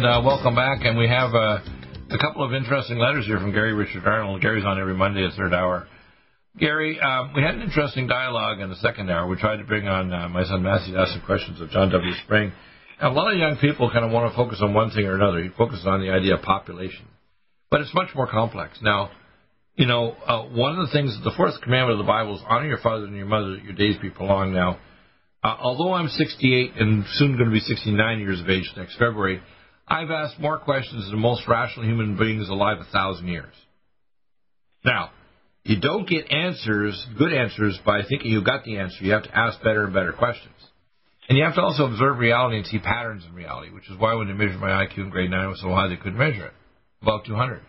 And uh, welcome back. And we have uh, a couple of interesting letters here from Gary Richard Arnold. Gary's on every Monday at third hour. Gary, um, we had an interesting dialogue in the second hour. We tried to bring on uh, my son Matthew to ask some questions of John W. Spring. And a lot of young people kind of want to focus on one thing or another. He focuses on the idea of population. But it's much more complex. Now, you know, uh, one of the things, the fourth commandment of the Bible is honor your father and your mother that your days be prolonged. Now, uh, although I'm 68 and soon going to be 69 years of age next February, I've asked more questions than the most rational human beings alive a thousand years. Now, you don't get answers, good answers, by thinking you got the answer. You have to ask better and better questions. And you have to also observe reality and see patterns in reality, which is why when they measured my IQ in grade 9, it was so high they couldn't measure it. About 200.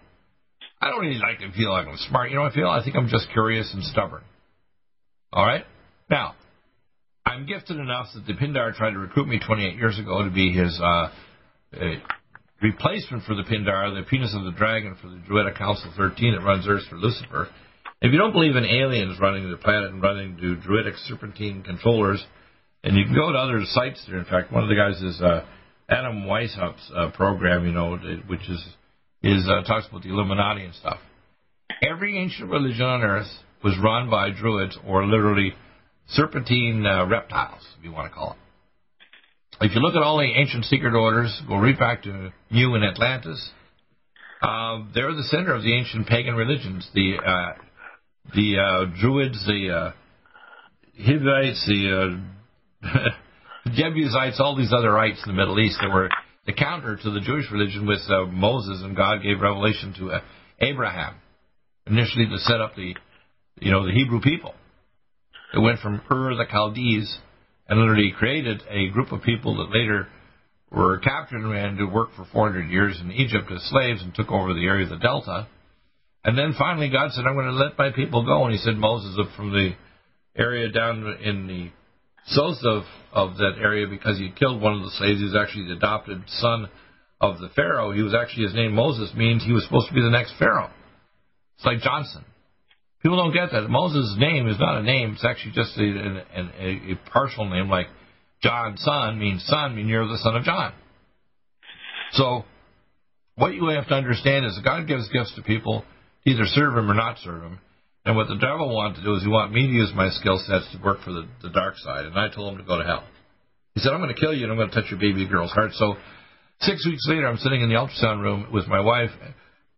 I don't really like to feel like I'm smart. You know I feel? I think I'm just curious and stubborn. All right? Now, I'm gifted enough that the Pindar tried to recruit me 28 years ago to be his uh, replacement for the Pindar, the penis of the dragon for the Druidic Council 13 that runs Earth for Lucifer. If you don't believe in aliens running the planet and running the Druidic serpentine controllers, and you can go to other sites there. In fact, one of the guys is uh, Adam Weishaupt's uh, program, you know, which is is uh, talks about the Illuminati and stuff. Every ancient religion on Earth was run by Druids or literally serpentine uh, reptiles, if you want to call it. If you look at all the ancient secret orders, go right back to Mu and Atlantis. Uh, they're the center of the ancient pagan religions. The uh, the uh, Druids, the uh, Hivites, the uh, Jebusites, all these other rites in the Middle East that were the counter to the Jewish religion with uh, Moses, and God gave revelation to Abraham initially to set up the you know the Hebrew people. It went from Ur the Chaldees and literally created a group of people that later were captured and to work for 400 years in Egypt as slaves and took over the area of the Delta. And then finally God said, I'm going to let my people go. And he said Moses up from the area down in the south of, of that area because he killed one of the slaves. He was actually the adopted son of the Pharaoh. He was actually, his name Moses means he was supposed to be the next Pharaoh. It's like Johnson. People don't get that. Moses' name is not a name. It's actually just a, a, a a partial name, like John, son, means son, means you're the son of John. So, what you have to understand is that God gives gifts to people to either serve Him or not serve Him. And what the devil wanted to do is he wanted me to use my skill sets to work for the, the dark side. And I told him to go to hell. He said, I'm going to kill you and I'm going to touch your baby girl's heart. So, six weeks later, I'm sitting in the ultrasound room with my wife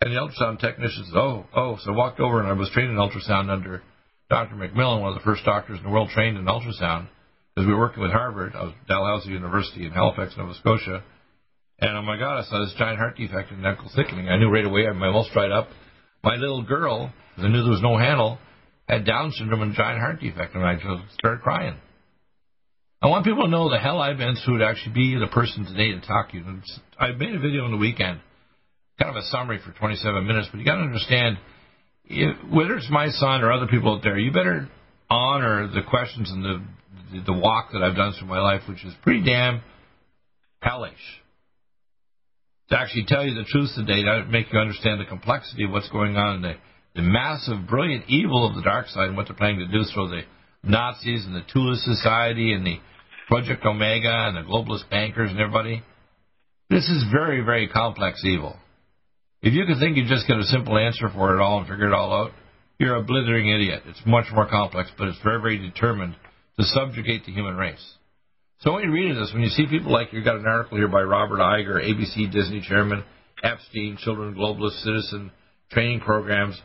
and the ultrasound technician said, oh, oh. So I walked over and I was trained in ultrasound under Dr. McMillan, one of the first doctors in the world trained in ultrasound, because we were working with Harvard. I was Dalhousie University in Halifax, Nova Scotia. And oh my God, I saw this giant heart defect in nuchal thickening. I knew right away, my mouth dried up. My little girl, because I knew there was no handle, had Down syndrome and giant heart defect, and I just started crying. I want people to know the hell I've been through to actually be the person today to talk to you. I made a video on the weekend kind of a summary for 27 minutes, but you got to understand, whether it's my son or other people out there, you better honor the questions and the the walk that I've done through my life, which is pretty damn hellish. To actually tell you the truth today, to make you understand the complexity of what's going on, the, the massive, brilliant evil of the dark side, and what they're planning to do through the Nazis and the Thule Society and the Project Omega and the globalist bankers and everybody. This is very, very complex evil. If you can think you just get a simple answer for it all and figure it all out, you're a blithering idiot. It's much more complex, but it's very, very determined to subjugate the human race. So when you read this, when you see people like you've got an article here by Robert Iger, ABC Disney chairman, Epstein, Children Globalist Citizen Training Programs,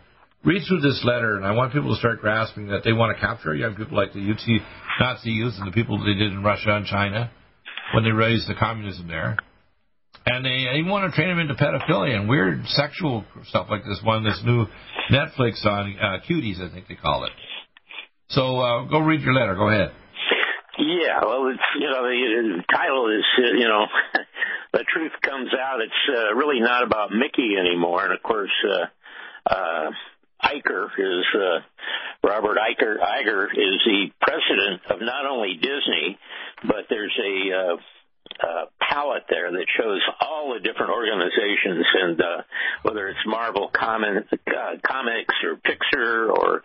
read through this letter, and I want people to start grasping that they want to capture young people like the UT Nazi youth and the people they did in Russia and China when they raised the communism there and they even want to train them into pedophilia and weird sexual stuff like this one, this new Netflix on uh, Cuties, I think they call it. So uh, go read your letter. Go ahead. Yeah, well, it's you know the, title is uh, you know the truth comes out. It's uh, really not about Mickey anymore, and of course, uh, uh, Iger is uh, Robert Iger. Iger is the president of not only Disney, but there's a uh, uh, palette there that shows all the different organizations and uh, whether it's Marvel comic, uh, comics or Pixar or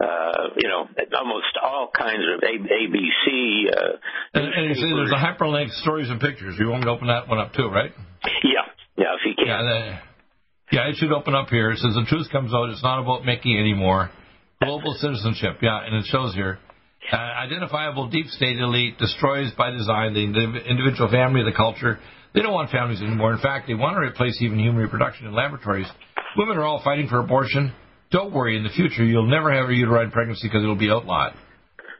uh, you know almost all kinds of a- ABC. Uh, and, and you see, there's a hyperlink stories and pictures. You want me to open that one up too, right? Yeah, yeah, if you can. Yeah, the, yeah, it should open up here. It says the truth comes out. It's not about Mickey anymore. Global citizenship. Yeah, and it shows here. Uh, identifiable deep state elite destroys by design the individual family, the culture. They don't want families anymore. In fact, they want to replace even human reproduction in laboratories. Women are all fighting for abortion. Don't worry, in the future, you'll never have a uterine pregnancy because it'll be outlawed.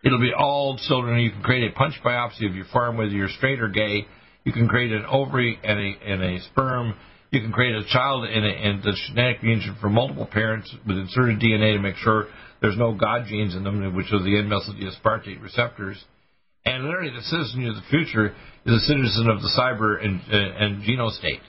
It'll be all children. You can create a punch biopsy of your farm, whether you're straight or gay. You can create an ovary and a, and a sperm. You can create a child in, a, in the genetic engine from multiple parents with inserted DNA to make sure there's no God genes in them, which are the N-methyl aspartate receptors. And literally, the citizen of the future is a citizen of the cyber and, uh, and geno state.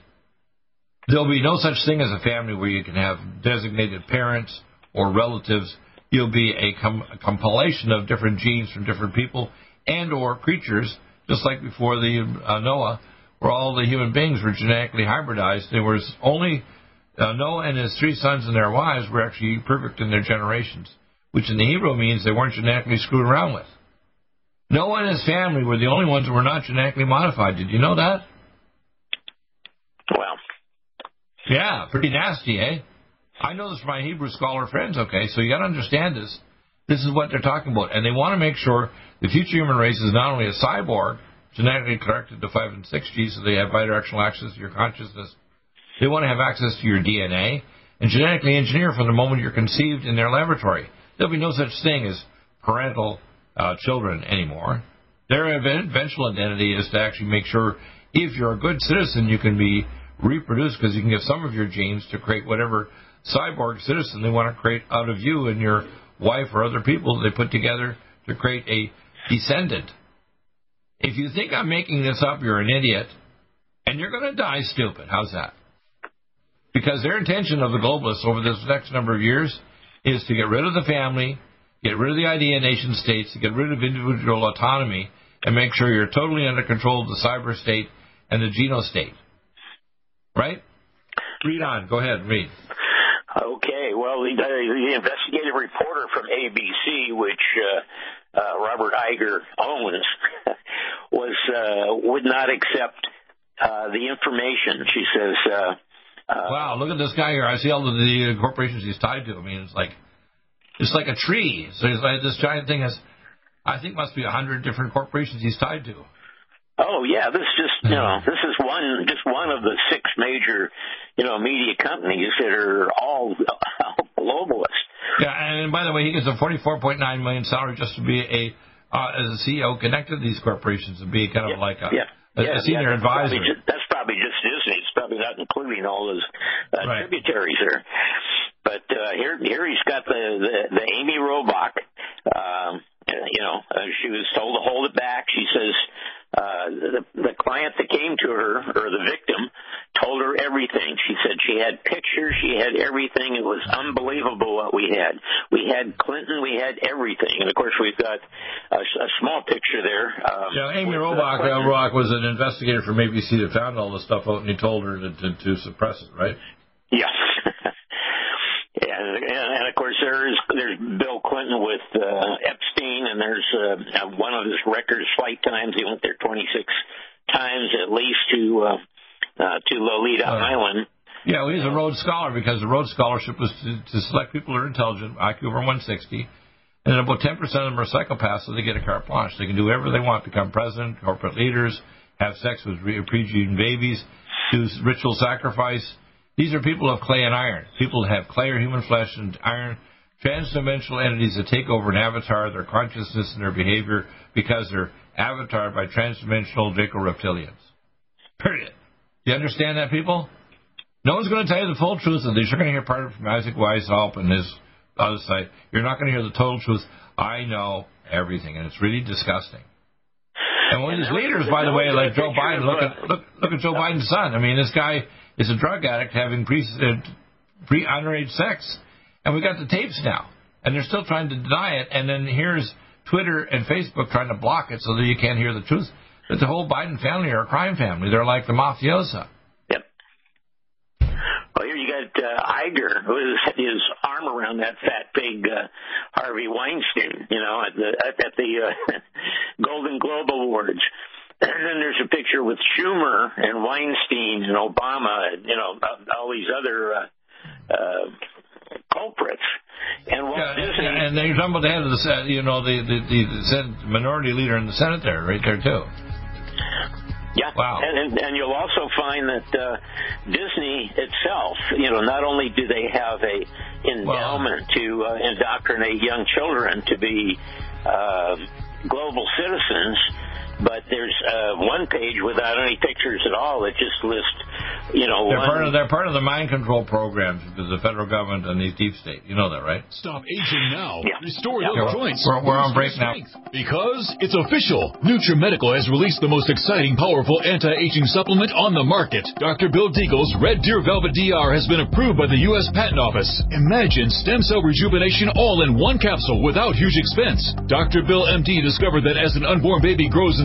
There'll be no such thing as a family where you can have designated parents or relatives. You'll be a, com- a compilation of different genes from different people and or creatures, just like before the uh, Noah, where all the human beings were genetically hybridized. There was only uh, Noah and his three sons and their wives were actually perfect in their generations which in the Hebrew means they weren't genetically screwed around with. Noah and his family were the only ones who were not genetically modified. Did you know that? Well. Yeah, pretty nasty, eh? I know this from my Hebrew scholar friends, okay? So you got to understand this. This is what they're talking about. And they want to make sure the future human race is not only a cyborg, genetically corrected to 5 and 6G so they have bidirectional access to your consciousness, they want to have access to your DNA and genetically engineer from the moment you're conceived in their laboratory. There'll be no such thing as parental uh, children anymore. Their eventual identity is to actually make sure if you're a good citizen, you can be reproduced because you can give some of your genes to create whatever cyborg citizen they want to create out of you and your wife or other people they put together to create a descendant. If you think I'm making this up, you're an idiot, and you're going to die stupid. How's that? Because their intention of the globalists over this next number of years is to get rid of the family, get rid of the idea of nation states, to get rid of individual autonomy, and make sure you're totally under control of the cyber state and the geno state. Right? Read on. Go ahead. Read. Okay. Well, the, the investigative reporter from ABC, which uh, uh, Robert Iger owns, was uh, would not accept uh, the information. She says uh, wow, look at this guy here. I see all of the corporations he's tied to. I mean, it's like it's like a tree. So he's like this giant thing has, I think, must be a hundred different corporations he's tied to. Oh yeah, this just you know this is one just one of the six major you know media companies that are all globalist. Yeah, and by the way, he gets a forty-four point nine million salary just to be a uh, as a CEO connected to these corporations and be kind of yeah, like a, yeah, a, yeah, a senior yeah, advisor. Just, that's probably just Disney. It's probably not including all those uh, right. tributaries there. But uh, here, here he's got the the, the Amy Robach. Um, you know, uh, she was told to hold it back. She says uh, the, the client that came to her, or the victim, told her everything. She said she had pictures, she had everything. It was unbelievable what we had. We had Clinton, we had everything, and of course we've got a, a small picture there. Um, yeah, Amy Robach, uh, was an investigator from ABC that found all this stuff out, and he told her to, to, to suppress it, right? Yes. And, and of course, there's there's Bill Clinton with uh, Epstein, and there's uh, one of his record flight times. He went there 26 times at least to uh, uh, to Lolita uh, Island. Yeah, well, he's a Rhodes Scholar because the Rhodes Scholarship was to, to select people who are intelligent, IQ over 160, and about 10% of them are psychopaths, so they get a carte blanche. They can do whatever they want, become president, corporate leaders, have sex with pre-gene babies, do ritual sacrifice these are people of clay and iron. People that have clay or human flesh and iron, transdimensional entities that take over an avatar, their consciousness and their behavior because they're avatared by transdimensional Draco reptilians. Period. Do you understand that, people? No one's going to tell you the full truth of this. You're going to hear part of it from Isaac Weishaupt and his other side. You're not going to hear the total truth. I know everything, and it's really disgusting. And one of these leaders, by the way, like Joe Biden, look at look look at Joe Biden's son. I mean, this guy is a drug addict having pre uh, pre underage sex, and we got the tapes now, and they're still trying to deny it. And then here's Twitter and Facebook trying to block it so that you can't hear the truth. That the whole Biden family are a crime family. They're like the mafiosa. Yep. Well, here you got uh, Iger with his arm around that fat pig uh, Harvey Weinstein, you know, at the at the uh, Golden Globe Awards. And then there's a picture with Schumer and Weinstein and Obama, and, you know, all these other uh, uh, culprits. And Walt yeah, Disney. And you're talking about the head of the, Senate, you know, the the, the, Senate minority leader in the Senate there, right there too. Yeah. Wow. And, and, and you'll also find that uh, Disney itself, you know, not only do they have a endowment to uh, indoctrinate young children to be uh, global citizens, but there's uh, one page without any pictures at all that just lists, you know, they're one... part of they're part of the mind control programs because the federal government and these deep state. You know that, right? Stop aging now. Yeah. Restore yeah. those joints. We're, we're on break now. Because it's official. NutriMedical has released the most exciting, powerful anti-aging supplement on the market. Dr. Bill Deagle's Red Deer Velvet DR has been approved by the U.S. Patent Office. Imagine stem cell rejuvenation all in one capsule without huge expense. Dr. Bill MD discovered that as an unborn baby grows in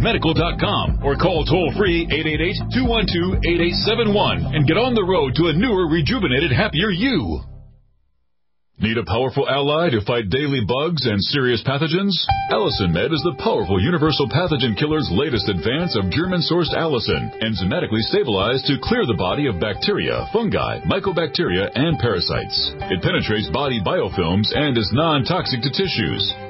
medical.com or call toll free 888-212-8871 and get on the road to a newer, rejuvenated, happier you. Need a powerful ally to fight daily bugs and serious pathogens? Allicin Med is the powerful universal pathogen killer's latest advance of German-sourced allicin, enzymatically stabilized to clear the body of bacteria, fungi, mycobacteria, and parasites. It penetrates body biofilms and is non-toxic to tissues.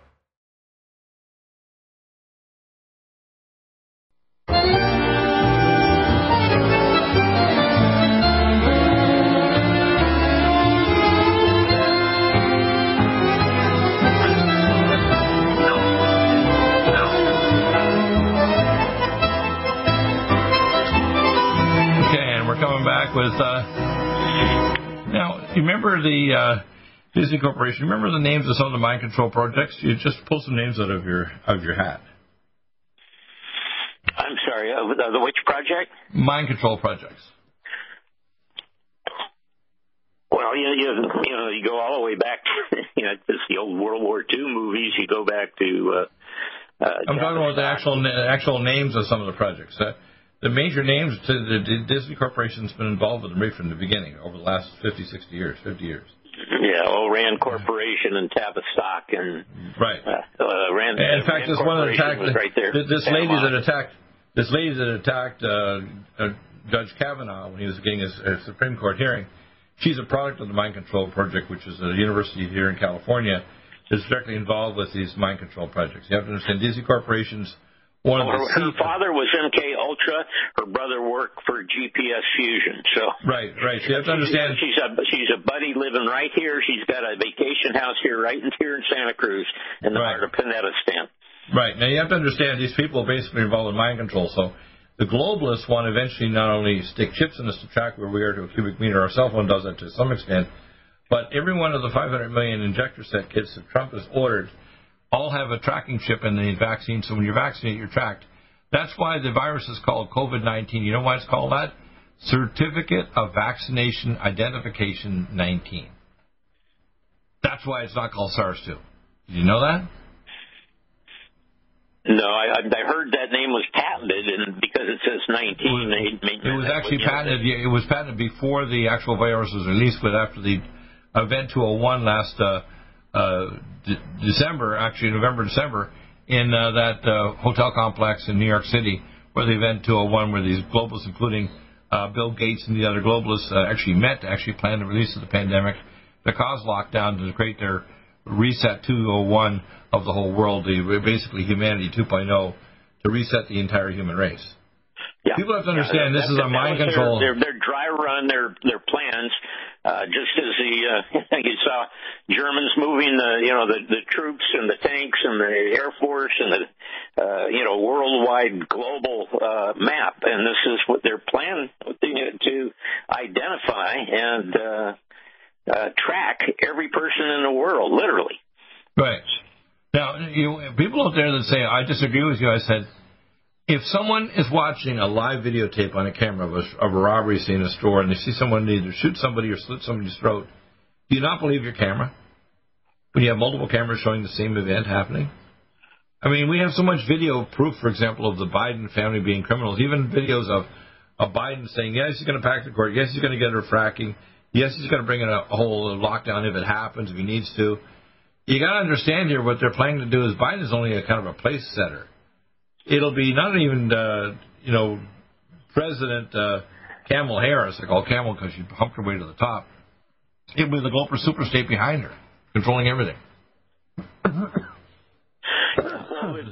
with. Uh, now, you remember the uh, Disney Corporation? Remember the names of some of the mind control projects? You just pull some names out of your out of your hat. I'm sorry, uh, the, which project? Mind control projects. Well, you, you you know you go all the way back, you know, just the old World War II movies. You go back to. Uh, uh, I'm talking about the actual actual names of some of the projects. Uh, the major names to the Disney Corporation's been involved with them right from the beginning over the last 50, 60 years, 50 years. Yeah, Rand Corporation and Tavistock and right. Uh, uh, Rand. And in fact, Rand this one attacked right there. this lady that attacked this lady that attacked uh, uh, Judge Kavanaugh when he was getting his, his Supreme Court hearing. She's a product of the Mind Control Project, which is a university here in California that's directly involved with these mind control projects. You have to understand Disney Corporation's one of her, the her father was MK Ultra. Her brother worked for GPS Fusion. So right, right. So you have to understand. She's a she's a buddy living right here. She's got a vacation house here, right in here in Santa Cruz, in the right. heart of Pinetta Stamp. Right now, you have to understand these people are basically involved in mind control. So the globalists want to eventually not only stick chips in us to track where we are to a cubic meter. Our cell phone does that to some extent. But every one of the 500 million injector set kits that Trump has ordered all have a tracking chip in the vaccine. So when you're vaccinated, you're tracked. That's why the virus is called COVID 19. You know why it's called that? Certificate of Vaccination Identification 19. That's why it's not called SARS 2. Did you know that? No, I, I heard that name was patented, and because it says 19, it was, it was actually patented. It was patented before the actual virus was released, but after the event 201 last uh, uh, de- December, actually November, December, in uh, that uh, hotel complex in New York City, where the event 201, where these globalists, including uh, Bill Gates and the other globalists, uh, actually met to actually plan the release of the pandemic, to cause lockdown to create their reset 201 of the whole world, the, basically humanity 2.0, to reset the entire human race. Yeah. People have to understand yeah, this is a mind control. Their, their, their dry run, their their plans uh, just as the uh, you saw Germans moving the you know the the troops and the tanks and the air force and the uh, you know worldwide global uh, map, and this is what they're planning to identify and uh, uh, track every person in the world, literally. Right. Now, you people out there that say I disagree with you, I said if someone is watching a live videotape on a camera of a, of a robbery scene in a store and they see someone either shoot somebody or slit somebody's throat, do you not believe your camera? When you have multiple cameras showing the same event happening? I mean, we have so much video proof, for example, of the Biden family being criminals, even videos of, of Biden saying, yes, he's going to pack the court, yes, he's going to get her fracking, yes, he's going to bring in a whole lockdown if it happens, if he needs to. You got to understand here what they're planning to do is Biden is only a kind of a place setter it'll be not even uh, you know President uh, Camel Harris. I call Camel because she humped her way to the top. It'll be the global super state behind her, controlling everything.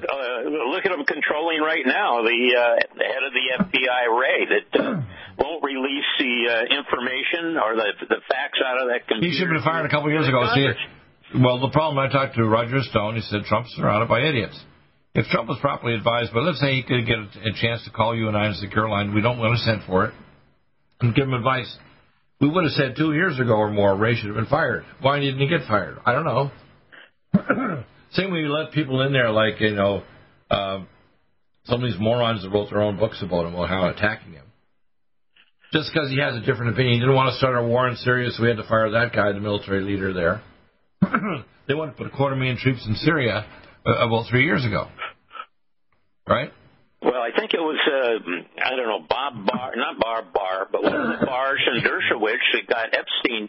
Uh, look at them controlling right now. The, uh, the head of the FBI, Wray, that uh, won't release the uh, information or the the facts out of that computer. He should have been fired a couple years ago. See, well, the problem I talked to Roger Stone. He said Trump's surrounded by idiots if Trump was properly advised, but let's say he could get a, chance to call you and I and say, Caroline, we don't want to send for it, and give him advice. We would have said two years ago or more, Wray should have been fired. Why didn't he get fired? I don't know. Same way you let people in there like, you know, uh, some of these morons that wrote their own books about him, about how attacking him. Just because he has a different opinion. He didn't want to start a war in Syria, so we had to fire that guy, the military leader there. they wanted to put a quarter million troops in Syria uh, about three years ago, right? Well, I think it was uh, I don't know Bob Barr, not Bob Barr, but one of the Barrs and Dershowitz that got Epstein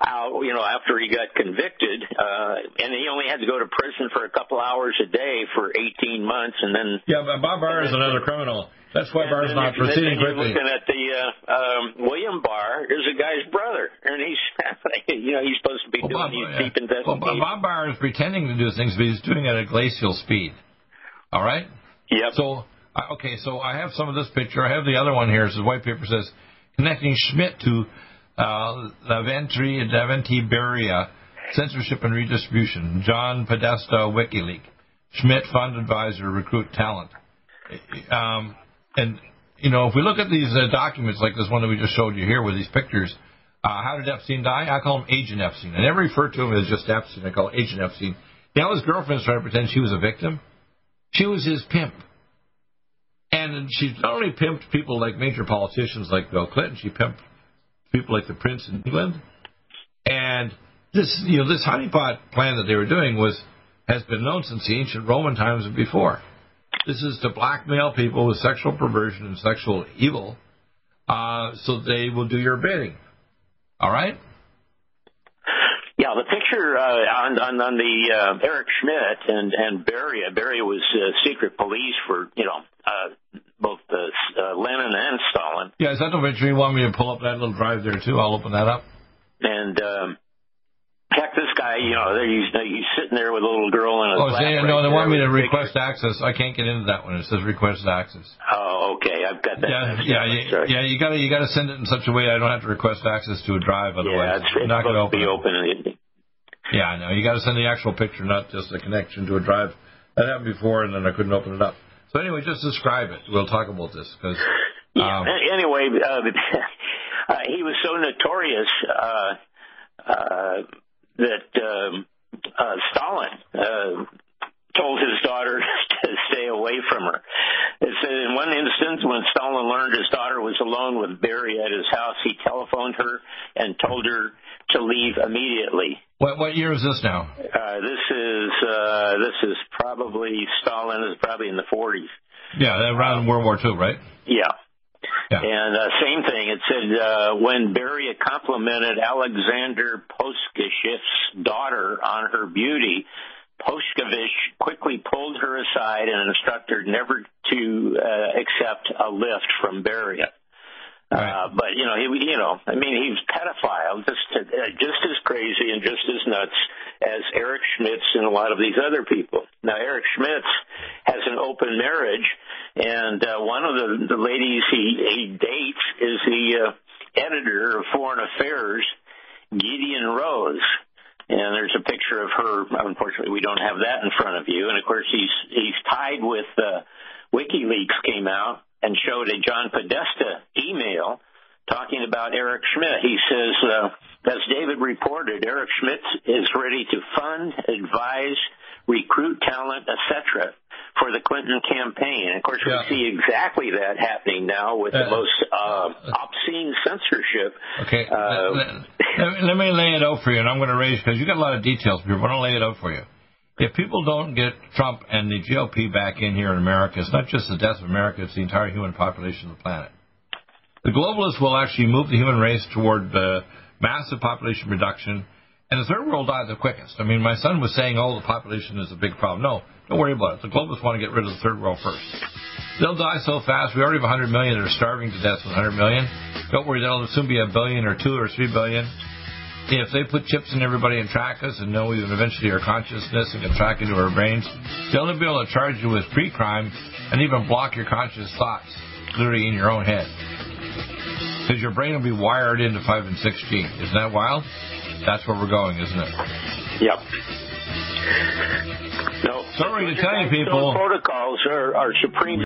out, you know, after he got convicted, uh, and he only had to go to prison for a couple hours a day for 18 months, and then yeah, but Bob Barr is another criminal. That's why Barr's not proceeding quickly. Looking at the uh, um, William Barr is a guy's brother, and he's you know he's supposed to be well, doing Bob, these yeah. deep investigations. Well, Bob Barr is pretending to do things, but he's doing it at a glacial speed. All right. Yep. So okay, so I have some of this picture. I have the other one here. So the white paper says connecting Schmidt to uh, Lavrentiy Beria, censorship and redistribution. John Podesta, WikiLeaks. Schmidt fund advisor, recruit talent. Um, and you know, if we look at these uh, documents like this one that we just showed you here with these pictures, uh, how did Epstein die? I call him Agent Epstein. I never refer to him as just Epstein. I call Agent Epstein. Now his girlfriend's trying to pretend she was a victim. She was his pimp. And she not only pimped people like major politicians like Bill Clinton, she pimped people like the Prince in England. And this, you know, this honeypot plan that they were doing was has been known since the ancient Roman times and before. This is to blackmail people with sexual perversion and sexual evil, uh, so they will do your bidding. All right. Yeah, the picture uh, on, on on the uh, Eric Schmidt and and Beria. Barry was uh, secret police for you know uh, both uh, uh, Lenin and Stalin. Yeah, is that the picture you want me to pull up that little drive there too? I'll open that up. And um, heck, this guy, you know, he's he's sitting there with a little girl in a. Oh, right no, they want me to request picture. access. I can't get into that one. It says request access. Oh, okay, I've got that. Yeah, yeah, yeah, yeah. You gotta, you gotta send it in such a way I don't have to request access to a drive. Yeah, Otherwise, it's, I'm it's not gonna supposed to open. be it. open. Yeah, I know. You got to send the actual picture, not just a connection to a drive. That happened before, and then I couldn't open it up. So anyway, just describe it. We'll talk about this because. Yeah. Um, a- Anyway, uh, uh, he was so notorious uh, uh, that um, uh, Stalin uh, told his daughter to stay away from her. It said in one instance, when Stalin learned his daughter was alone with Beria at his house, he telephoned her and told her to leave immediately. what what year is this now? Uh, this is uh, this is probably Stalin is probably in the 40s. Yeah, around World War II, right? Yeah. Yeah. And uh, same thing. It said uh, when Beria complimented Alexander Poskrebyshev's daughter on her beauty, Poskrebyshev quickly pulled her aside and instructed her never to uh, accept a lift from Beria. Right. Uh, but you know, he, you know, I mean, he's pedophile, just uh, just as crazy and just as nuts as Eric Schmitz and a lot of these other people. Now, Eric Schmitz has an open marriage, and uh, one of the, the ladies he, he dates is the uh, editor of Foreign Affairs, Gideon Rose. And there's a picture of her. Unfortunately, we don't have that in front of you. And of course, he's he's tied with uh, WikiLeaks came out and showed a John Podesta email talking about Eric Schmidt. He says, uh, as David reported, Eric Schmidt is ready to fund, advise, recruit talent, etc. for the Clinton campaign. And of course, Yeah. we see exactly that happening now with the Uh, most uh, obscene censorship. Okay. Uh, let, let- let me lay it out for you, and I'm going to raise because you got a lot of details but I'll lay it out for you. If people don't get Trump and the GOP back in here in America, it's not just the death of America; it's the entire human population of the planet. The globalists will actually move the human race toward the massive population reduction, and the third world die the quickest. I mean, my son was saying, "Oh, the population is a big problem." No, don't worry about it. The globalists want to get rid of the third world first. They'll die so fast. We already have 100 million that are starving to death with 100 million. Don't worry, there'll soon be a billion or two or three billion. If they put chips in everybody and track us and know even eventually our consciousness and can track into our brains, they'll be able to charge you with pre-crime and even block your conscious thoughts, literally in your own head. Because your brain will be wired into 5 and 6G. Isn't that wild? That's where we're going, isn't it? Yep. No. Sorry to tell you, people. protocols are, are supreme.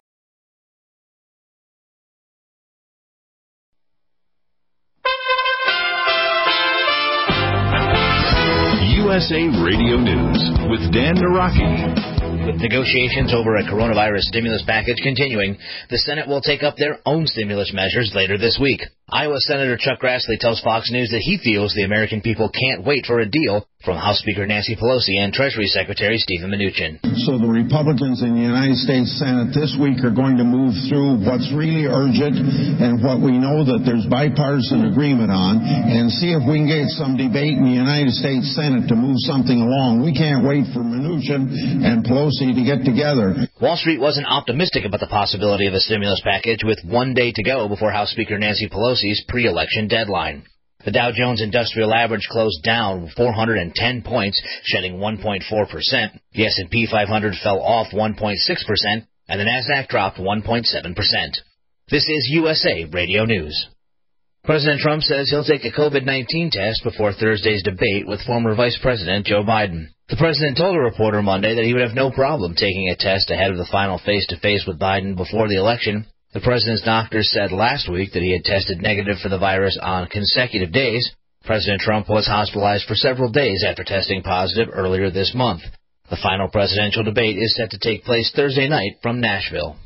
USA Radio News with Dan Naraki. With negotiations over a coronavirus stimulus package continuing, the Senate will take up their own stimulus measures later this week. Iowa Senator Chuck Grassley tells Fox News that he feels the American people can't wait for a deal from House Speaker Nancy Pelosi and Treasury Secretary Stephen Mnuchin. So the Republicans in the United States Senate this week are going to move through what's really urgent and what we know that there's bipartisan agreement on and see if we can get some debate in the United States Senate to move something along. We can't wait for Mnuchin and Pelosi to get together. Wall Street wasn't optimistic about the possibility of a stimulus package with one day to go before House Speaker Nancy Pelosi's pre-election deadline. The Dow Jones Industrial Average closed down 410 points, shedding 1.4%. The S&P 500 fell off 1.6%, and the Nasdaq dropped 1.7%. This is USA Radio News. President Trump says he'll take a COVID-19 test before Thursday's debate with former Vice President Joe Biden. The president told a reporter Monday that he would have no problem taking a test ahead of the final face-to-face with Biden before the election. The president's doctor said last week that he had tested negative for the virus on consecutive days. President Trump was hospitalized for several days after testing positive earlier this month. The final presidential debate is set to take place Thursday night from Nashville.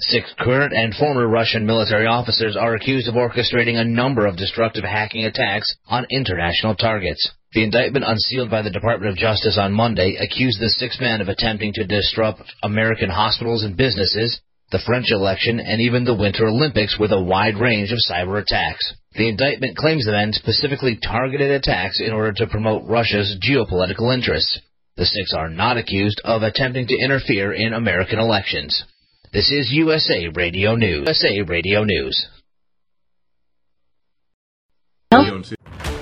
Six current and former Russian military officers are accused of orchestrating a number of destructive hacking attacks on international targets. The indictment unsealed by the Department of Justice on Monday accused the six men of attempting to disrupt American hospitals and businesses, the French election, and even the Winter Olympics with a wide range of cyber attacks. The indictment claims the men specifically targeted attacks in order to promote Russia's geopolitical interests. The six are not accused of attempting to interfere in American elections. This is USA Radio News. USA Radio News.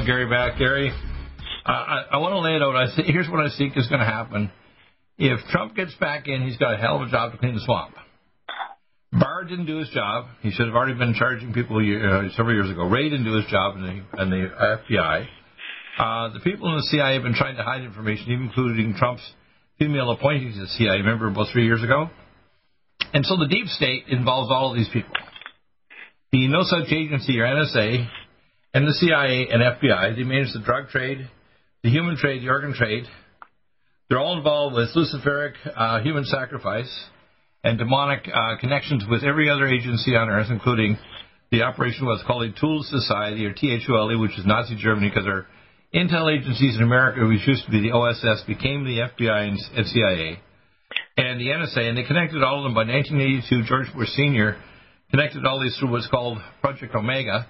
have Gary back. Gary, uh, I, I want to lay it out. I see, here's what I think is going to happen. If Trump gets back in, he's got a hell of a job to clean the swamp. Barr didn't do his job. He should have already been charging people uh, several years ago. Wray didn't do his job in the, in the FBI. Uh, the people in the CIA have been trying to hide information, even including Trump's female appointees to the CIA. Remember about three years ago? And so the deep state involves all of these people. The No Such Agency, or NSA, and the CIA and FBI, they manage the drug trade, the human trade, the organ trade. They're all involved with luciferic uh, human sacrifice and demonic uh, connections with every other agency on earth, including the operation what's called the Tool Society, or THULE, which is Nazi Germany, because our intel agencies in America, which used to be the OSS, became the FBI and, and CIA, and the NSA, and they connected all of them by 1982. George Bush Sr. connected all these through what's called Project Omega,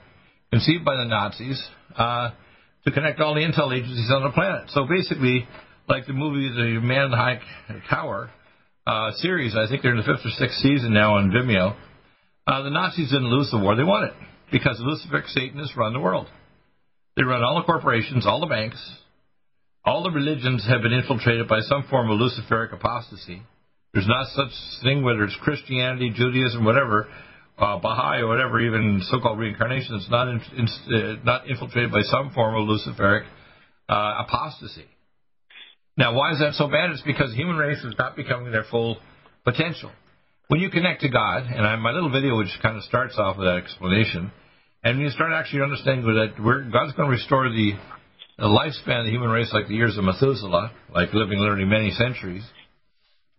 conceived by the Nazis, uh, to connect all the intel agencies on the planet. So basically, like the movie The Man in the High Tower uh, series, I think they're in the fifth or sixth season now on Vimeo. Uh, the Nazis didn't lose the war; they won it because the Luciferic Satanists run the world. They run all the corporations, all the banks, all the religions have been infiltrated by some form of Luciferic apostasy. There's not such thing whether it's Christianity, Judaism, whatever, uh, Baha'i or whatever, even so-called reincarnation, it's not in, in, uh, not infiltrated by some form of Luciferic uh, apostasy. Now, why is that so bad? It's because the human race is not becoming their full potential. When you connect to God, and I, my little video, which kind of starts off with that explanation, and you start actually understanding that God's going to restore the, the lifespan of the human race like the years of Methuselah, like living literally many centuries,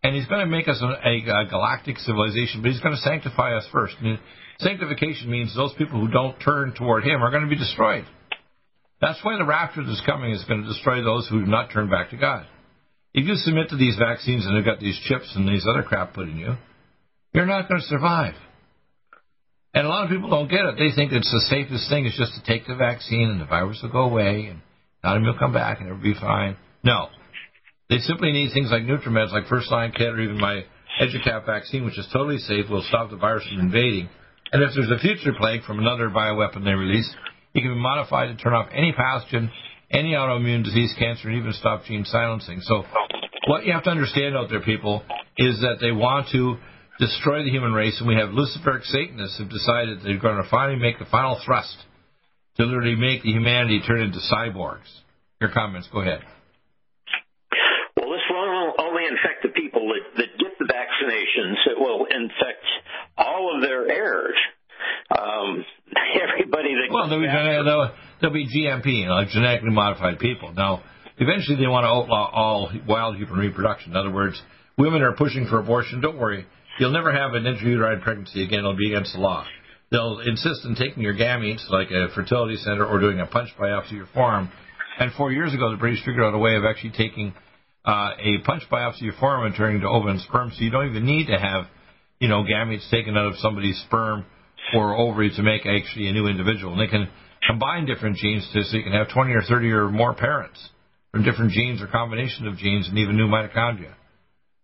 and He's going to make us a, a, a galactic civilization, but He's going to sanctify us first. And sanctification means those people who don't turn toward Him are going to be destroyed. That's why the rapture that's coming is going to destroy those who do not turn back to God. If you submit to these vaccines and they've got these chips and these other crap put in you, you're not going to survive. And a lot of people don't get it. They think it's the safest thing is just to take the vaccine and the virus will go away and not even will come back and it'll be fine. No. They simply need things like NutriMeds, like First Line Kit, or even my EduCap vaccine, which is totally safe, will stop the virus from invading. And if there's a future plague from another bioweapon they release, it can be modified to turn off any pathogen, any autoimmune disease, cancer, and even stop gene silencing. So what you have to understand out there, people, is that they want to destroy the human race, and we have Luciferic Satanists who've decided they're going to finally make the final thrust to literally make the humanity turn into cyborgs. Your comments, go ahead. Well, this will only infect the people that, that get the vaccinations. It will infect all of their heirs. Um, everybody that well, there'll be, there'll, there'll be GMP, like genetically modified people. Now, eventually they want to outlaw all wild human reproduction. In other words, women are pushing for abortion. Don't worry, you'll never have an intrauterine pregnancy again. It'll be against the law. They'll insist on taking your gametes, like a fertility center, or doing a punch biopsy of your forearm. And four years ago, the British figured out a way of actually taking uh, a punch biopsy of forearm turning to ovum and sperm, so you don't even need to have, you know, gametes taken out of somebody's sperm or ovary to make actually a new individual. And they can combine different genes to, so you can have 20 or 30 or more parents from different genes or combination of genes and even new mitochondria.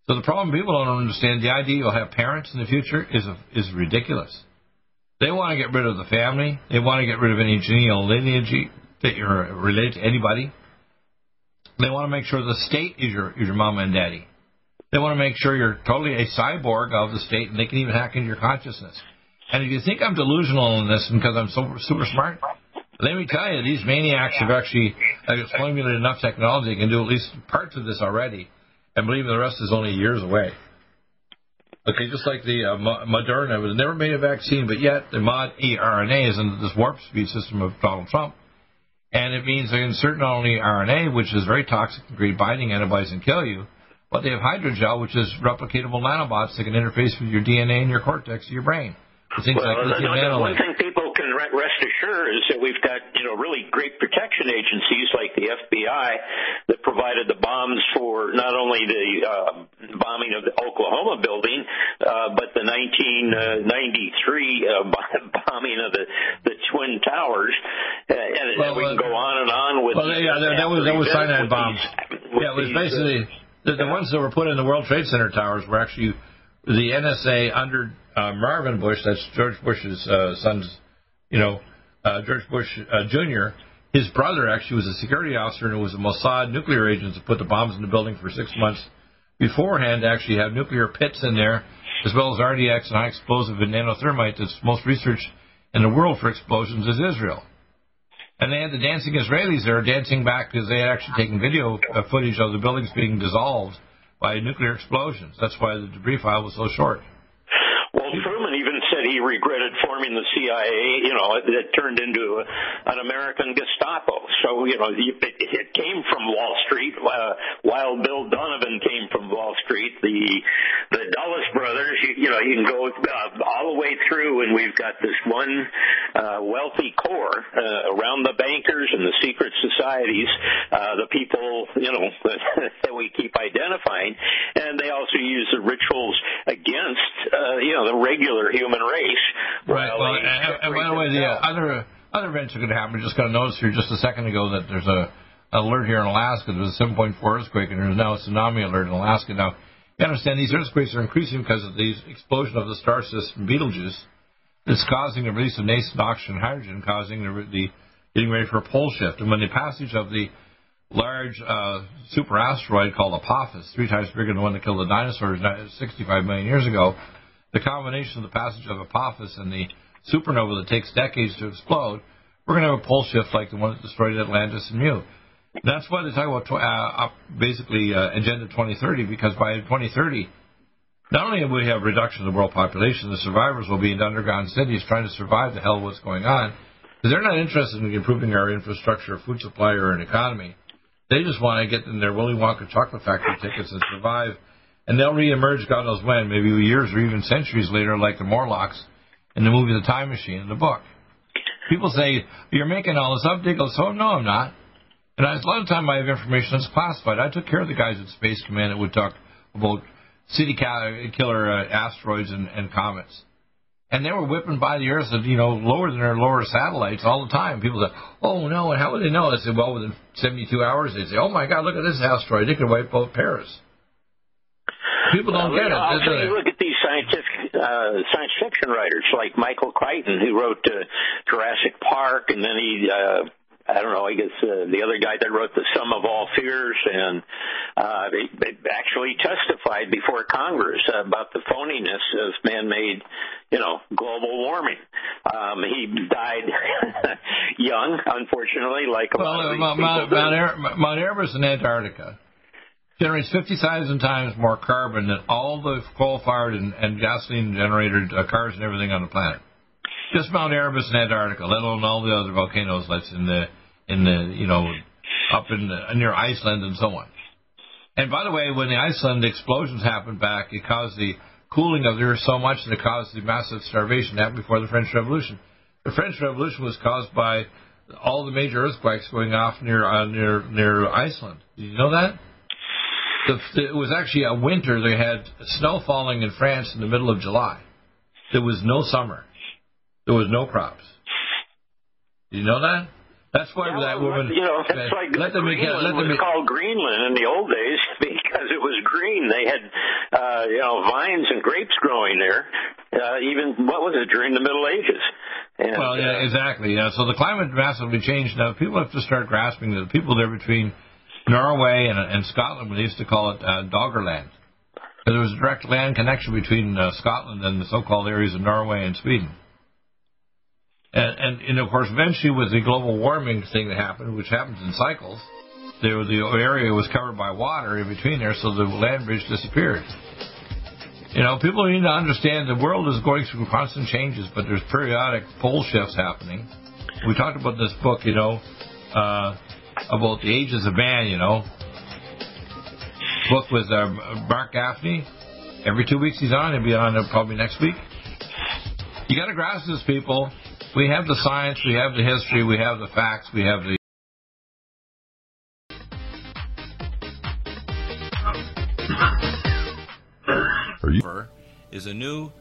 So the problem people don't understand, the idea you'll have parents in the future is a, is ridiculous. They want to get rid of the family. They want to get rid of any genealogy lineage that you're related to anybody. They want to make sure the state is your is your mama and daddy. They want to make sure you're totally a cyborg of the state, and they can even hack into your consciousness. And if you think I'm delusional in this because I'm so super smart, let me tell you, these maniacs have actually formulated enough technology can do at least parts of this already and believe me, the rest is only years away. Okay, just like the uh, Moderna was never made a vaccine, but yet the mod eRNA is in this warp speed system of Donald Trump. And it means they insert not only RNA, which is very toxic and create binding antibodies and kill you, but they have hydrogel, which is replicatable nanobots that can interface with your DNA and your cortex of your brain. Things well, like lithium one thing people rest assured is that we've got you know really great protection agencies like the FBI that provided the bombs for not only the uh, bombing of the Oklahoma building, uh, but the 1993 uh, bombing of the the Twin Towers, uh, and, well, we can go on and on with. Well, yeah, that, that was that was cyanide bombs. These, yeah, it was uh, basically the, the ones that were put in the World Trade Center towers were actually the NSA under uh, Marvin Bush, that's George Bush's uh, son's, you know, uh, George Bush uh, Jr., his brother actually was a security officer and it was a Mossad nuclear agent that put the bombs in the building for six months beforehand actually have nuclear pits in there, as well as RDX and high explosive and nanothermite that's most researched in the world for explosions is Israel. And they had the dancing Israelis there dancing back because they had actually taken video uh, footage of the buildings being dissolved by nuclear explosions. That's why the debris file was so short. Well, Truman said he regretted forming the CIA. You know, it, it turned into a, an American Gestapo. So you know, it, it came from Wall Street. Uh, while Bill Donovan came from Wall Street, the the Dulles brothers. You, you know, you can go uh, all the way through, and we've got this one uh, wealthy core uh, around the bankers and the secret societies, uh, the people you know that we keep identifying, and they also use the rituals against uh, you know the regular human race. Right. Well, and, and by the way, the uh, other other events are going to happen. We just got a notice here just a second ago that there's a alert here in Alaska. There was a 7.4 earthquake, and there's now a tsunami alert in Alaska. Now, you understand these earthquakes are increasing because of the explosion of the star system Betelgeuse. It's causing the release of nascent oxygen and hydrogen, causing the, the getting ready for a pole shift. And when the passage of the large uh, super asteroid called Apophis, three times bigger than the one that killed the dinosaurs 65 million years ago, the combination of the passage of Apophis and the supernova that takes decades to explode, we're going to have a pole shift like the one that destroyed Atlantis and Mu. That's why they talk about uh, basically uh, Agenda 2030, because by 2030, not only will we have reduction of the world population, the survivors will be in underground cities trying to survive the hell of what's going on, because they're not interested in improving our infrastructure, food supply, or an economy. They just want to get in their Willy Wonka chocolate factory tickets and survive, and they'll reemerge God knows when, maybe years or even centuries later, like the Morlocks in the movie The Time Machine in the book. People say, You're making all this up, Diggle. So, no, I'm not. And a lot of time I have information that's classified. I took care of the guys at Space Command that would talk about city killer uh, asteroids and, and comets. and they were whipping by the Earth, you know, lower than their lower satellites all the time. People say, "Oh no!" And how would they know? I said, "Well, within 72 hours, they say, "Oh my God, look at this asteroid! It could wipe out Paris." People don't get it. I'll tell you, look at these scientific uh, science fiction writers like Michael Crichton, who wrote uh, Jurassic Park, and then he uh, I don't know, I guess uh, the other guy that wrote The Sum of All Fears, and uh, they, they actually testified before Congress about the phoniness of man-made, you know, global warming. Um, he died young, unfortunately, like a well, lot of Mount, Mount, Mount, Mount Everest in Antarctica generates 50,000 times more carbon than all the coal-fired and, and gasoline-generated uh, cars and everything on the planet. Just Mount Erebus in Antarctica, let alone all the other volcanoes that's in the in the you know up in the, near Iceland and so on. And by the way, when the Iceland explosions happened back, it caused the cooling of the earth so much that it caused the massive starvation that happened before the French Revolution. The French Revolution was caused by all the major earthquakes going off near uh, near near Iceland. Did you know that? The, it was actually a winter. They had snow falling in France in the middle of July. There was no summer. There was no crops. You know that? That's why yeah, that woman. You know, that's like let them Greenland let them was called Greenland in the old days because it was green. They had, uh, you know, vines and grapes growing there. Uh, even what was it during the Middle Ages? And, well, yeah, uh, exactly. Yeah. So the climate massively changed. Now people have to start grasping that the people there between Norway and, and Scotland, we used to call it uh, Doggerland. There was a direct land connection between uh, Scotland and the so-called areas of Norway and Sweden. And, and, and, of course, eventually with the global warming thing that happened, which happens in cycles, there, the area was covered by water in between there, so the land bridge disappeared. You know, people need to understand the world is going through constant changes, but there's periodic pole shifts happening. We talked about this book, you know, uh, about the ages of man, you know. Book with uh, Mark Gaffney. Every two weeks he's on. He'll be on probably next week. You got to grasp this, people. We have the science, we have the history, we have the facts, we have the is a new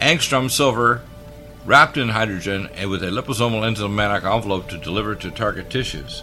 angstrom silver wrapped in hydrogen and with a liposomal enzymatic envelope to deliver to target tissues.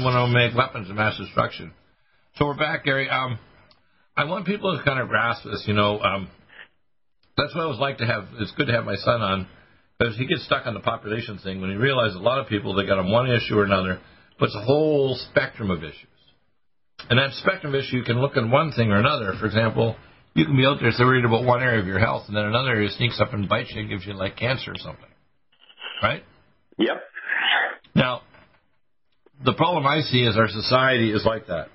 doesn't want to make weapons of mass destruction. So we're back, Gary. Um, I want people to kind of grasp this. You know, um, that's what I was like to have. It's good to have my son on because he gets stuck on the population thing when he realizes a lot of people they got on one issue or another, but it's a whole spectrum of issues. And that spectrum of issue you can look at one thing or another. For example, you can be out there so worried about one area of your health, and then another area sneaks up and bites you and gives you like cancer or something. Right? Yep. Now, the problem I see is our society is like that.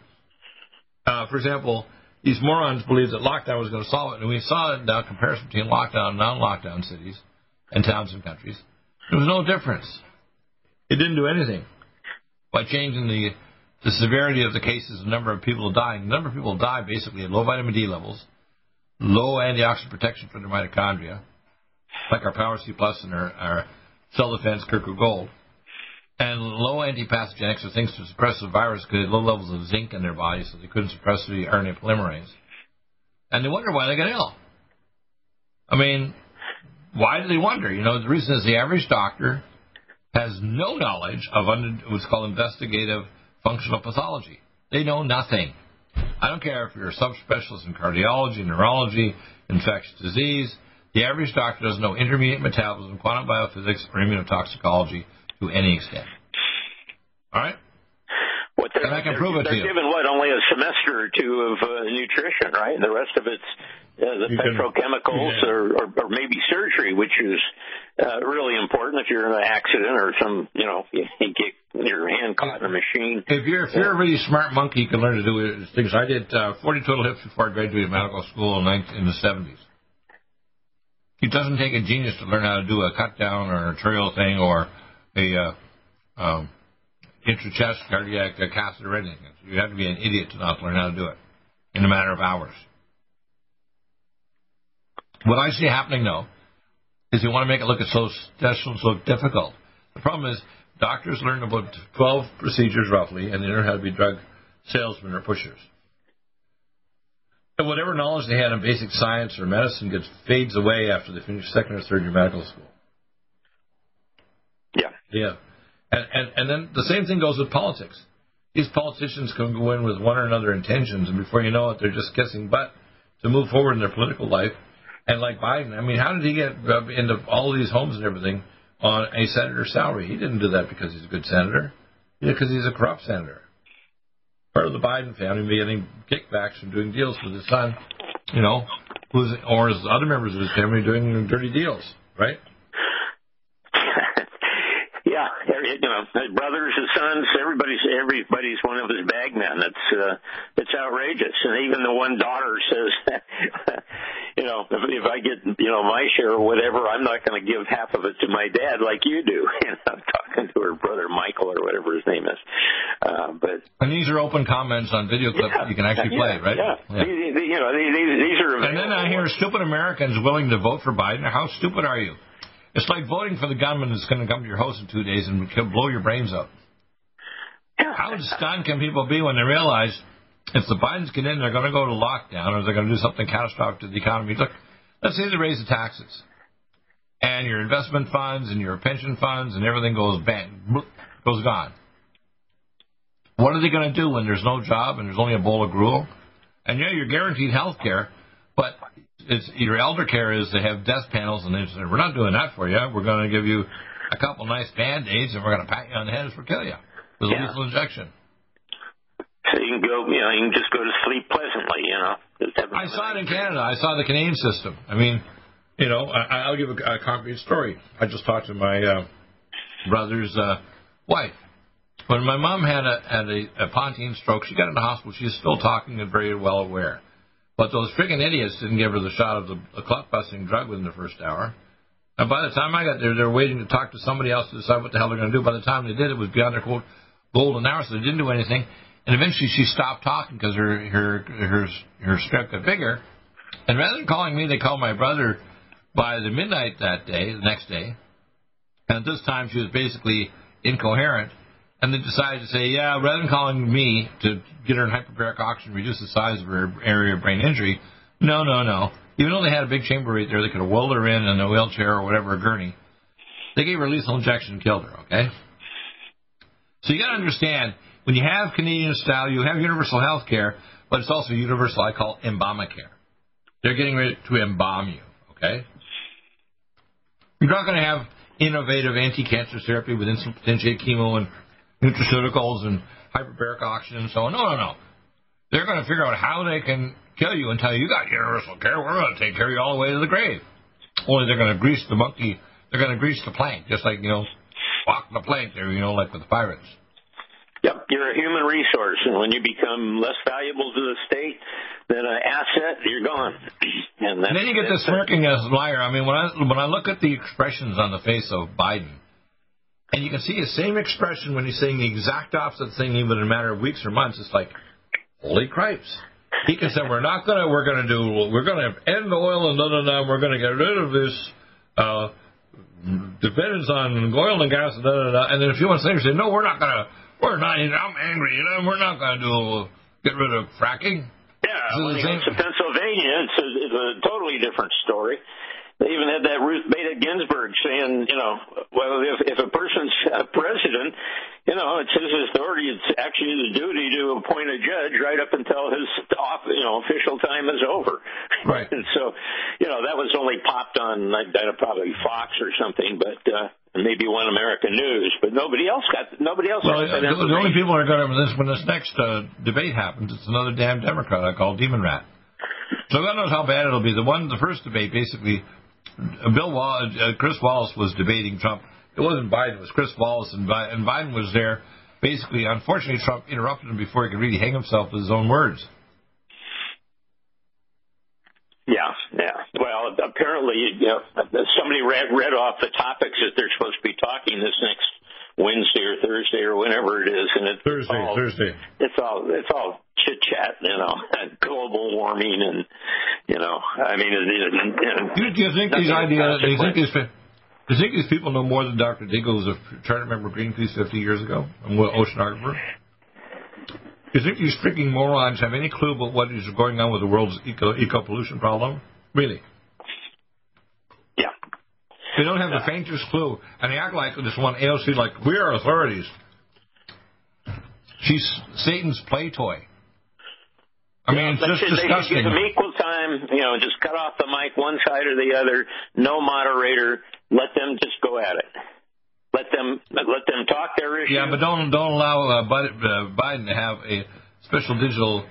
Uh, for example, these morons believed that lockdown was going to solve it, and we saw it now comparison between lockdown and non-lockdown cities and towns and countries. There was no difference. It didn't do anything by changing the the severity of the cases, the number of people dying. The number of people die basically at low vitamin D levels, low antioxidant protection for their mitochondria, like our Power C Plus and our, our cell defense Kirkwood Gold and low antipathogenics are things to suppress the virus because they had low levels of zinc in their body, so they couldn't suppress the RNA polymerase. And they wonder why they get ill. I mean, why do they wonder? You know, the reason is the average doctor has no knowledge of what's called investigative functional pathology. They know nothing. I don't care if you're a subspecialist in cardiology, neurology, infectious disease. The average doctor doesn't know intermediate metabolism, quantum biophysics, or immunotoxicology to any extent. All right? What and I can prove it to you. They're given what only a semester or two of uh, nutrition, right? The rest of it's uh, the you petrochemicals can, yeah. or, or, or maybe surgery, which is uh, really important if you're in an accident or some, you know, you, get your hand caught in a machine. If you're if you're a really smart monkey, you can learn to do things. I did uh, 40 total hips before I graduated medical school in, 19, in the 70s. It doesn't take a genius to learn how to do a cut down or an arterial thing or a uh, um, intra-chest cardiac catheter or anything. You have to be an idiot to not learn how to do it in a matter of hours. What I see happening, though, is they want to make it look so so difficult. The problem is doctors learn about 12 procedures roughly, and they learn how to be drug salesmen or pushers. And whatever knowledge they had in basic science or medicine gets fades away after they finish second or third year medical school. Yeah. And, and, and then the same thing goes with politics. These politicians can go in with one or another intentions, and before you know it, they're just kissing butt to move forward in their political life. And like Biden, I mean, how did he get into all these homes and everything on a senator's salary? He didn't do that because he's a good senator. He because he's a corrupt senator. Part of the Biden family may getting kickbacks from doing deals with his son, you know, who's or his other members of his family doing dirty deals, right? You know, brothers and sons, everybody's everybody's one of his bagmen. It's uh, it's outrageous, and even the one daughter says, you know, if, if I get, you know, my share or whatever, I'm not going to give half of it to my dad like you do. And I'm talking to her brother Michael or whatever his name is. Uh, but and these are open comments on video clips yeah, that you can actually yeah, play, right? Yeah. yeah. These, you know, these, these are. And then I hear stupid Americans willing to vote for Biden. How stupid are you? It's like voting for the gunman that's going to come to your house in two days and blow your brains up. How stunned can people be when they realize if the Bidens get in, they're going to go to lockdown or they're going to do something catastrophic to the economy? Look, let's say they raise the taxes, and your investment funds and your pension funds and everything goes bang, goes gone. What are they going to do when there's no job and there's only a bowl of gruel? And yeah, you're guaranteed health care, it's your elder care is they have death panels, and they say, we're not doing that for you. We're going to give you a couple nice band aids, and we're going to pat you on the head for kill you with Yeah. a lethal injection. So you can go, you know, you can just go to sleep pleasantly, you know. I saw it in Canada. I saw the Canadian system. I mean, you know, I, I'll give a, a concrete story. I just talked to my uh, brother's uh, wife. When my mom had a had a, a pontine stroke, she got into hospital. She's still talking and very well aware. But those friggin' idiots didn't give her the shot of the, the clot busting drug within the first hour. And by the time I got there, they were waiting to talk to somebody else to decide what the hell they're going to do. By the time they did, it was beyond their quote golden hour, so they didn't do anything. And eventually, she stopped talking because her her her her stroke got bigger. And rather than calling me, they called my brother by the midnight that day, the next day. And at this time, she was basically incoherent. And they decided to say, yeah, rather than calling me to get her in hyperbaric oxygen, reduce the size of her area of brain injury, no, no, no. Even though they had a big chamber right there, they could have wheeled her in in a wheelchair or whatever, a gurney. They gave her a lethal injection and killed her, okay? So you got to understand, when you have Canadian style, you have universal health care, but it's also universal, I call Embamacare. They're getting ready to embalm you, okay? You're not going to have innovative anti-cancer therapy with potentiated chemo and nutraceuticals and hyperbaric oxygen and so on. No, no, no. They're going to figure out how they can kill you and tell you, you got universal care. We're going to take care of you all the way to the grave. Only they're going to grease the monkey. They're going to grease the plank, just like, you know, walk the plank there, you know, like with the pirates. Yep, you're a human resource, and when you become less valuable to the state than an asset, you're gone. And, And then you get this smirking as liar. I mean, when I when I look at the expressions on the face of Biden, and you can see his same expression when he's saying the exact opposite thing, even in a matter of weeks or months. It's like, holy cripes! He can say we're not gonna we're gonna do we're gonna end oil and da da da. We're gonna get rid of this uh, dependence on oil and gas and da da da. And then a few months later, say no, we're not gonna. We're not. I'm angry. You know, we're not gonna do get rid of fracking. Yeah, when he goes to Pennsylvania, it's a, it's a totally different story. They even had that Ruth Bader Ginsburg saying, you know, well, if, if a person's a president, you know, it's his authority, it's actually his duty to appoint a judge right up until his off, you know, official time is over. Right. and so, you know, that was only popped on like probably Fox or something, but uh, maybe One American News, but nobody else got nobody else Well, the, the only people that are going to this when this next uh, debate happens, it's another damn Democrat I call Demon Rat. So God knows how bad it'll be. The one, the first debate, basically, Bill Wallace, uh, Chris Wallace was debating Trump. It wasn't Biden; it was Chris Wallace, and, Bi- and Biden was there. Basically, unfortunately, Trump interrupted him before he could really hang himself with his own words. Yeah, yeah. Well, apparently, you know, somebody read read off the topics that they're supposed to be talking this next Wednesday or Thursday or whenever it is, and it's Thursday, all, Thursday. It's all it's all chit chat, you know, global warming, and you know, I mean, it, it, it, Do you, do you think these ideas? Do you think these? Do you think these people know more than Dr. Diggle, who's a charter member of Greenpeace 50 years ago, and what oceanographer? Do you think these freaking morons have any clue about what is going on with the world's eco, eco pollution problem? Really? Yeah. They don't have the faintest clue, and they act like this one AOC, like we are authorities. She's Satan's play toy. I mean, it's They just should- They should disgusting. give them equal time. You know, just cut off the mic one side or the other. No moderator. Let them just go at it. Let them let them talk their issue. Yeah, but don't don't allow uh, Biden, uh, Biden to have a special digital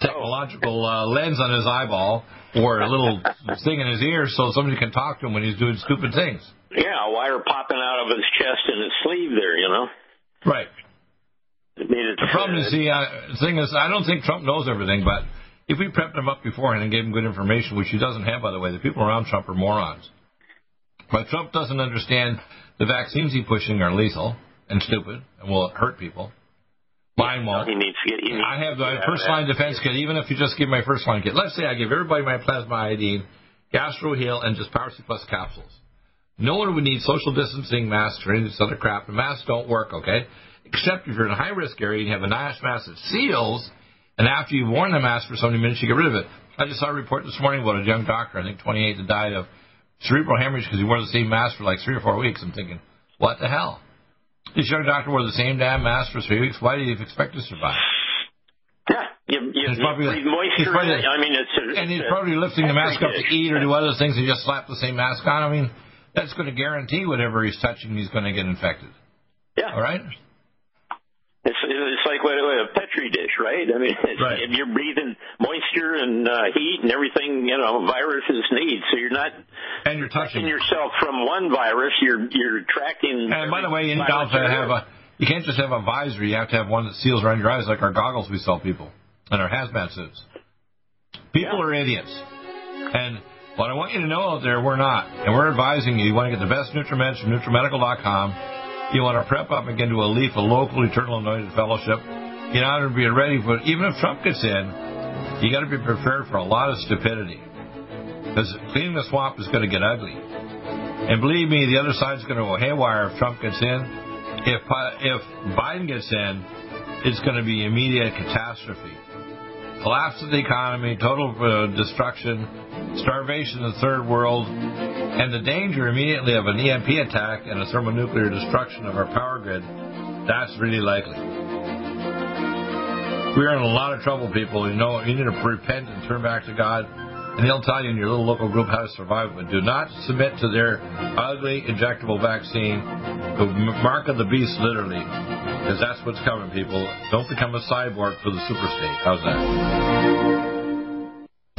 technological uh, lens on his eyeball or a little thing in his ear so somebody can talk to him when he's doing stupid things. Yeah, a wire popping out of his chest and his sleeve there. You know. Right. The problem is uh, the uh, thing is I don't think Trump knows everything, but if we prepped him up beforehand and gave him good information, which he doesn't have, by the way, the people around Trump are morons. But Trump doesn't understand the vaccines he's pushing are lethal and stupid and will hurt people. Mine won't. He needs to get. He needs I have the first line defense kit, even if you just give my first line kit. Let's say I give everybody my plasma iodine, Gastro Heal, and just Power C Plus capsules. No one would need social distancing masks or any of this other crap. The masks don't work, okay? Except if you're in a high risk area and you have a nice mask that seals, and after you've worn the mask for so many minutes, you get rid of it. I just saw a report this morning about a young doctor, I think 28, that died of cerebral hemorrhage because he wore the same mask for like three or four weeks. I'm thinking, what the hell? This young doctor wore the same damn mask for three weeks. Why do you expect to survive? Yeah, you, you, you probably- breathe moisture. probably- I mean, it's And he's probably lifting the mask up to eat or do other things and just slap the same mask on. I mean, that's going to guarantee whatever he's touching, he's going to get infected. Yeah, All right? It's it's like what, what a petri dish, right? I mean, it's, Right. if you're breathing moisture and uh, heat and everything, you know, viruses need. So you're not And you're touching. yourself from one virus. You're you're tracking. And by the way, virus to have a. You can't just have a visor. You have to have one that seals around your eyes, like our goggles we sell people and our hazmat suits. People Yeah. are idiots. And what I want you to know out there, we're not. And we're advising you. You want to get the best NutriMeds from NutriMedical.com. You want to prep up and get into a leaf, a local eternal anointed fellowship. You know, to be ready for even if Trump gets in, you got to be prepared for a lot of stupidity. Because cleaning the swamp is going to get ugly. And believe me, the other side's going to go haywire if Trump gets in. If if Biden gets in, it's going to be immediate catastrophe. Collapse of the economy, total uh, destruction, starvation in the third world, and the danger immediately of an EMP attack and a thermonuclear destruction of our power grid. That's really likely. We're in a lot of trouble, people. You know, you need to repent and turn back to God. And He'll tell you in your little local group how to survive. But do not submit to their ugly injectable vaccine, the mark of the beast, literally. Because that's what's coming, people. Don't become a cyborg for the super state. How's that?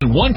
One